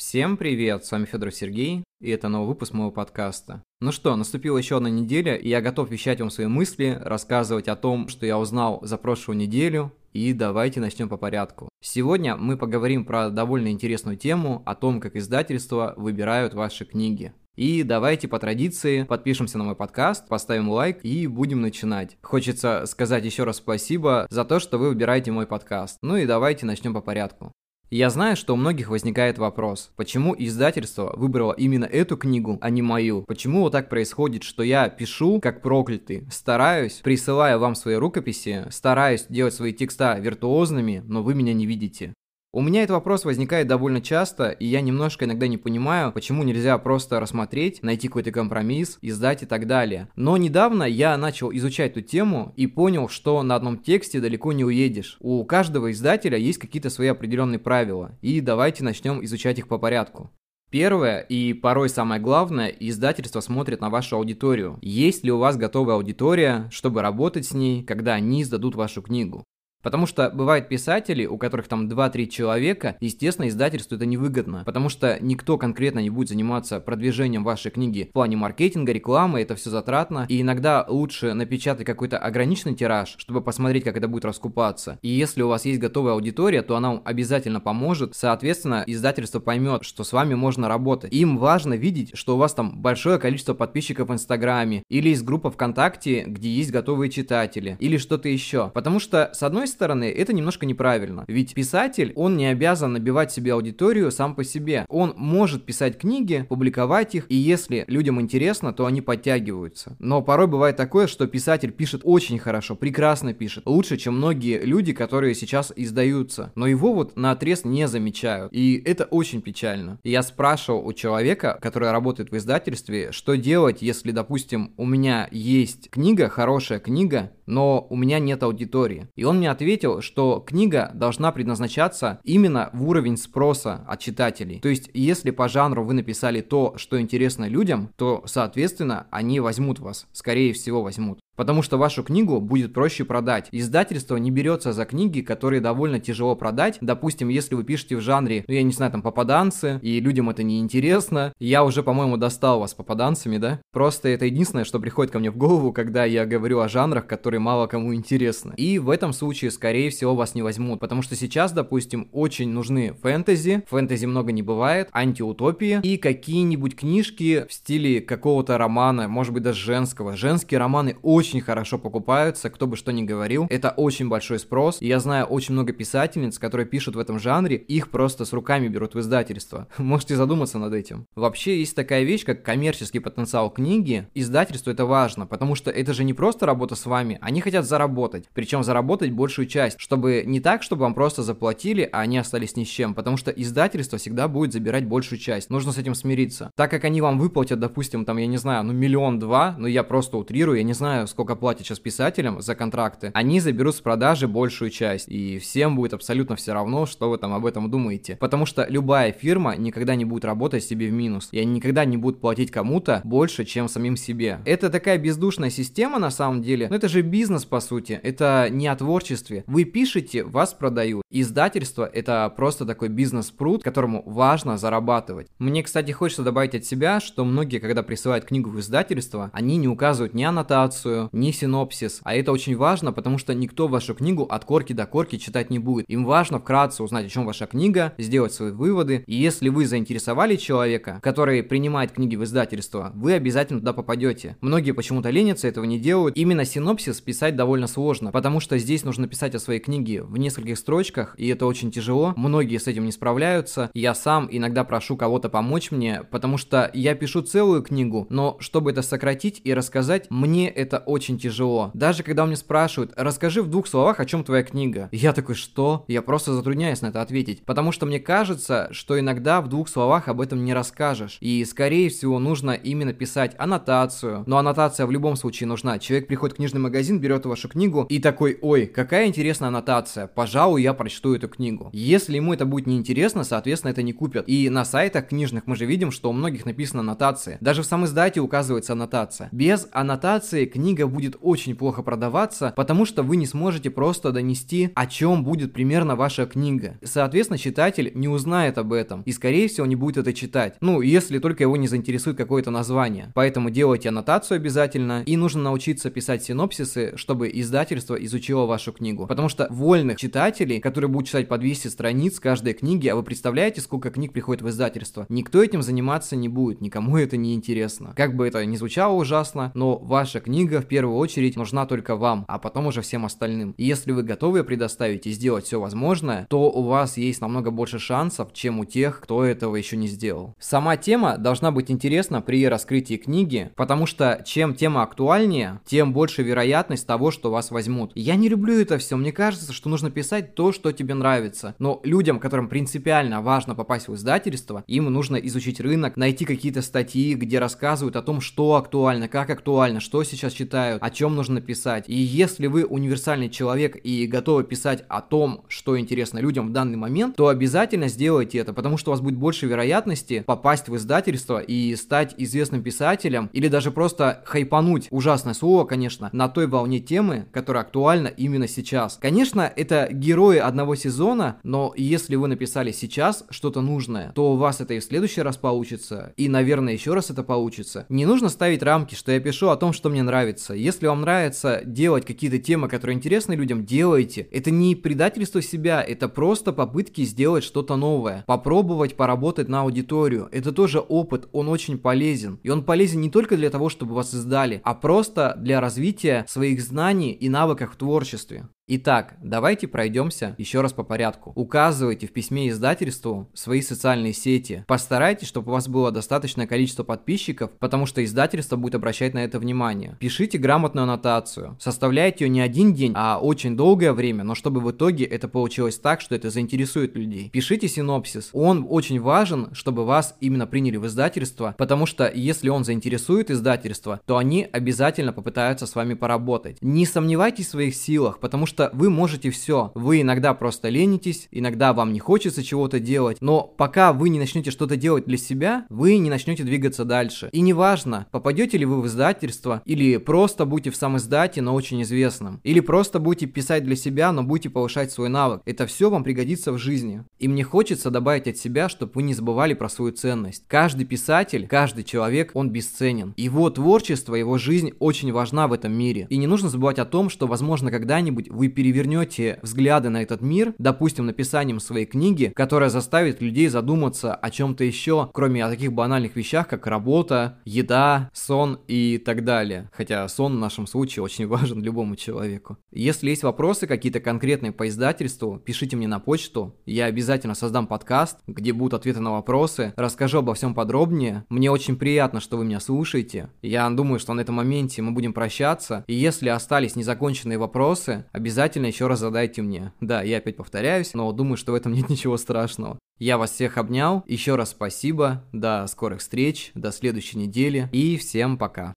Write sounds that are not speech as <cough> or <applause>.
Всем привет, с вами Федор Сергей, и это новый выпуск моего подкаста. Ну что, наступила еще одна неделя, и я готов вещать вам свои мысли, рассказывать о том, что я узнал за прошлую неделю, и давайте начнем по порядку. Сегодня мы поговорим про довольно интересную тему, о том, как издательства выбирают ваши книги. И давайте по традиции подпишемся на мой подкаст, поставим лайк и будем начинать. Хочется сказать еще раз спасибо за то, что вы выбираете мой подкаст. Ну и давайте начнем по порядку. Я знаю, что у многих возникает вопрос, почему издательство выбрало именно эту книгу, а не мою? Почему вот так происходит, что я пишу как проклятый, стараюсь, присылаю вам свои рукописи, стараюсь делать свои текста виртуозными, но вы меня не видите? У меня этот вопрос возникает довольно часто, и я немножко иногда не понимаю, почему нельзя просто рассмотреть, найти какой-то компромисс, издать и так далее. Но недавно я начал изучать эту тему и понял, что на одном тексте далеко не уедешь. У каждого издателя есть какие-то свои определенные правила, и давайте начнем изучать их по порядку. Первое и порой самое главное, издательство смотрит на вашу аудиторию. Есть ли у вас готовая аудитория, чтобы работать с ней, когда они издадут вашу книгу? Потому что бывают писатели, у которых там 2-3 человека, естественно, издательству это невыгодно, потому что никто конкретно не будет заниматься продвижением вашей книги в плане маркетинга, рекламы, это все затратно, и иногда лучше напечатать какой-то ограниченный тираж, чтобы посмотреть, как это будет раскупаться. И если у вас есть готовая аудитория, то она вам обязательно поможет, соответственно, издательство поймет, что с вами можно работать. Им важно видеть, что у вас там большое количество подписчиков в Инстаграме, или есть группа ВКонтакте, где есть готовые читатели, или что-то еще. Потому что, с одной стороны, это немножко неправильно. Ведь писатель, он не обязан набивать себе аудиторию сам по себе. Он может писать книги, публиковать их, и если людям интересно, то они подтягиваются. Но порой бывает такое, что писатель пишет очень хорошо, прекрасно пишет, лучше, чем многие люди, которые сейчас издаются. Но его вот на отрез не замечают. И это очень печально. я спрашивал у человека, который работает в издательстве, что делать, если, допустим, у меня есть книга, хорошая книга, но у меня нет аудитории. И он мне ответил, что книга должна предназначаться именно в уровень спроса от читателей. То есть, если по жанру вы написали то, что интересно людям, то, соответственно, они возьмут вас. Скорее всего, возьмут. Потому что вашу книгу будет проще продать. Издательство не берется за книги, которые довольно тяжело продать. Допустим, если вы пишете в жанре, ну я не знаю, там попаданцы, и людям это не интересно. Я уже, по-моему, достал вас попаданцами, да? Просто это единственное, что приходит ко мне в голову, когда я говорю о жанрах, которые мало кому интересны. И в этом случае, скорее всего, вас не возьмут. Потому что сейчас, допустим, очень нужны фэнтези. Фэнтези много не бывает. Антиутопии. И какие-нибудь книжки в стиле какого-то романа, может быть, даже женского. Женские романы очень очень хорошо покупаются, кто бы что ни говорил. Это очень большой спрос. И я знаю очень много писательниц, которые пишут в этом жанре, их просто с руками берут в издательство. <laughs> Можете задуматься над этим. Вообще есть такая вещь, как коммерческий потенциал книги. Издательству это важно, потому что это же не просто работа с вами, они хотят заработать. Причем заработать большую часть, чтобы не так, чтобы вам просто заплатили, а они остались ни с чем, потому что издательство всегда будет забирать большую часть. Нужно с этим смириться. Так как они вам выплатят, допустим, там, я не знаю, ну миллион-два, но я просто утрирую, я не знаю, сколько сколько платят сейчас писателям за контракты, они заберут с продажи большую часть. И всем будет абсолютно все равно, что вы там об этом думаете. Потому что любая фирма никогда не будет работать себе в минус. И они никогда не будут платить кому-то больше, чем самим себе. Это такая бездушная система на самом деле. Но это же бизнес по сути. Это не о творчестве. Вы пишете, вас продают. Издательство это просто такой бизнес-пруд, которому важно зарабатывать. Мне, кстати, хочется добавить от себя, что многие, когда присылают книгу в издательство, они не указывают ни аннотацию, ни синопсис. А это очень важно, потому что никто вашу книгу от корки до корки читать не будет. Им важно вкратце узнать, о чем ваша книга, сделать свои выводы. И если вы заинтересовали человека, который принимает книги в издательство, вы обязательно туда попадете. Многие почему-то ленятся, этого не делают. Именно синопсис писать довольно сложно, потому что здесь нужно писать о своей книге в нескольких строчках, и это очень тяжело. Многие с этим не справляются. Я сам иногда прошу кого-то помочь мне, потому что я пишу целую книгу, но чтобы это сократить и рассказать, мне это очень тяжело. Даже когда мне спрашивают, расскажи в двух словах, о чем твоя книга. Я такой, что? Я просто затрудняюсь на это ответить. Потому что мне кажется, что иногда в двух словах об этом не расскажешь. И скорее всего нужно именно писать аннотацию. Но аннотация в любом случае нужна. Человек приходит в книжный магазин, берет вашу книгу и такой, ой, какая интересная аннотация. Пожалуй, я прочту эту книгу. Если ему это будет неинтересно, соответственно, это не купят. И на сайтах книжных мы же видим, что у многих написано аннотация. Даже в самом издате указывается аннотация. Без аннотации книга книга будет очень плохо продаваться, потому что вы не сможете просто донести, о чем будет примерно ваша книга. Соответственно, читатель не узнает об этом и, скорее всего, не будет это читать. Ну, если только его не заинтересует какое-то название. Поэтому делайте аннотацию обязательно и нужно научиться писать синопсисы, чтобы издательство изучило вашу книгу. Потому что вольных читателей, которые будут читать по 200 страниц каждой книги, а вы представляете, сколько книг приходит в издательство, никто этим заниматься не будет, никому это не интересно. Как бы это ни звучало ужасно, но ваша книга в первую очередь нужна только вам, а потом уже всем остальным. И если вы готовы предоставить и сделать все возможное, то у вас есть намного больше шансов, чем у тех, кто этого еще не сделал. Сама тема должна быть интересна при раскрытии книги, потому что чем тема актуальнее, тем больше вероятность того, что вас возьмут. Я не люблю это все, мне кажется, что нужно писать то, что тебе нравится. Но людям, которым принципиально важно попасть в издательство, им нужно изучить рынок, найти какие-то статьи, где рассказывают о том, что актуально, как актуально, что сейчас читают, о чем нужно писать. И если вы универсальный человек и готовы писать о том, что интересно людям в данный момент, то обязательно сделайте это, потому что у вас будет больше вероятности попасть в издательство и стать известным писателем, или даже просто хайпануть, ужасное слово, конечно, на той волне темы, которая актуальна именно сейчас. Конечно, это герои одного сезона, но если вы написали сейчас что-то нужное, то у вас это и в следующий раз получится, и, наверное, еще раз это получится. Не нужно ставить рамки, что я пишу о том, что мне нравится. Если вам нравится делать какие-то темы, которые интересны людям, делайте. Это не предательство себя, это просто попытки сделать что-то новое. Попробовать поработать на аудиторию. Это тоже опыт, он очень полезен. И он полезен не только для того, чтобы вас издали, а просто для развития своих знаний и навыков в творчестве. Итак, давайте пройдемся еще раз по порядку. Указывайте в письме издательству свои социальные сети. Постарайтесь, чтобы у вас было достаточное количество подписчиков, потому что издательство будет обращать на это внимание. Пишите грамотную аннотацию. Составляйте ее не один день, а очень долгое время, но чтобы в итоге это получилось так, что это заинтересует людей. Пишите синопсис. Он очень важен, чтобы вас именно приняли в издательство, потому что если он заинтересует издательство, то они обязательно попытаются с вами поработать. Не сомневайтесь в своих силах, потому что что вы можете все. Вы иногда просто ленитесь, иногда вам не хочется чего-то делать, но пока вы не начнете что-то делать для себя, вы не начнете двигаться дальше. И неважно, попадете ли вы в издательство, или просто будете в сам издате, но очень известным, или просто будете писать для себя, но будете повышать свой навык. Это все вам пригодится в жизни. И мне хочется добавить от себя, чтобы вы не забывали про свою ценность. Каждый писатель, каждый человек, он бесценен. Его творчество, его жизнь очень важна в этом мире. И не нужно забывать о том, что, возможно, когда-нибудь вы перевернете взгляды на этот мир, допустим, написанием своей книги, которая заставит людей задуматься о чем-то еще, кроме о таких банальных вещах, как работа, еда, сон и так далее. Хотя сон в нашем случае очень важен любому человеку. Если есть вопросы какие-то конкретные по издательству, пишите мне на почту. Я обязательно создам подкаст, где будут ответы на вопросы, расскажу обо всем подробнее. Мне очень приятно, что вы меня слушаете. Я думаю, что на этом моменте мы будем прощаться. И если остались незаконченные вопросы, обязательно обязательно еще раз задайте мне. Да, я опять повторяюсь, но думаю, что в этом нет ничего страшного. Я вас всех обнял, еще раз спасибо, до скорых встреч, до следующей недели и всем пока.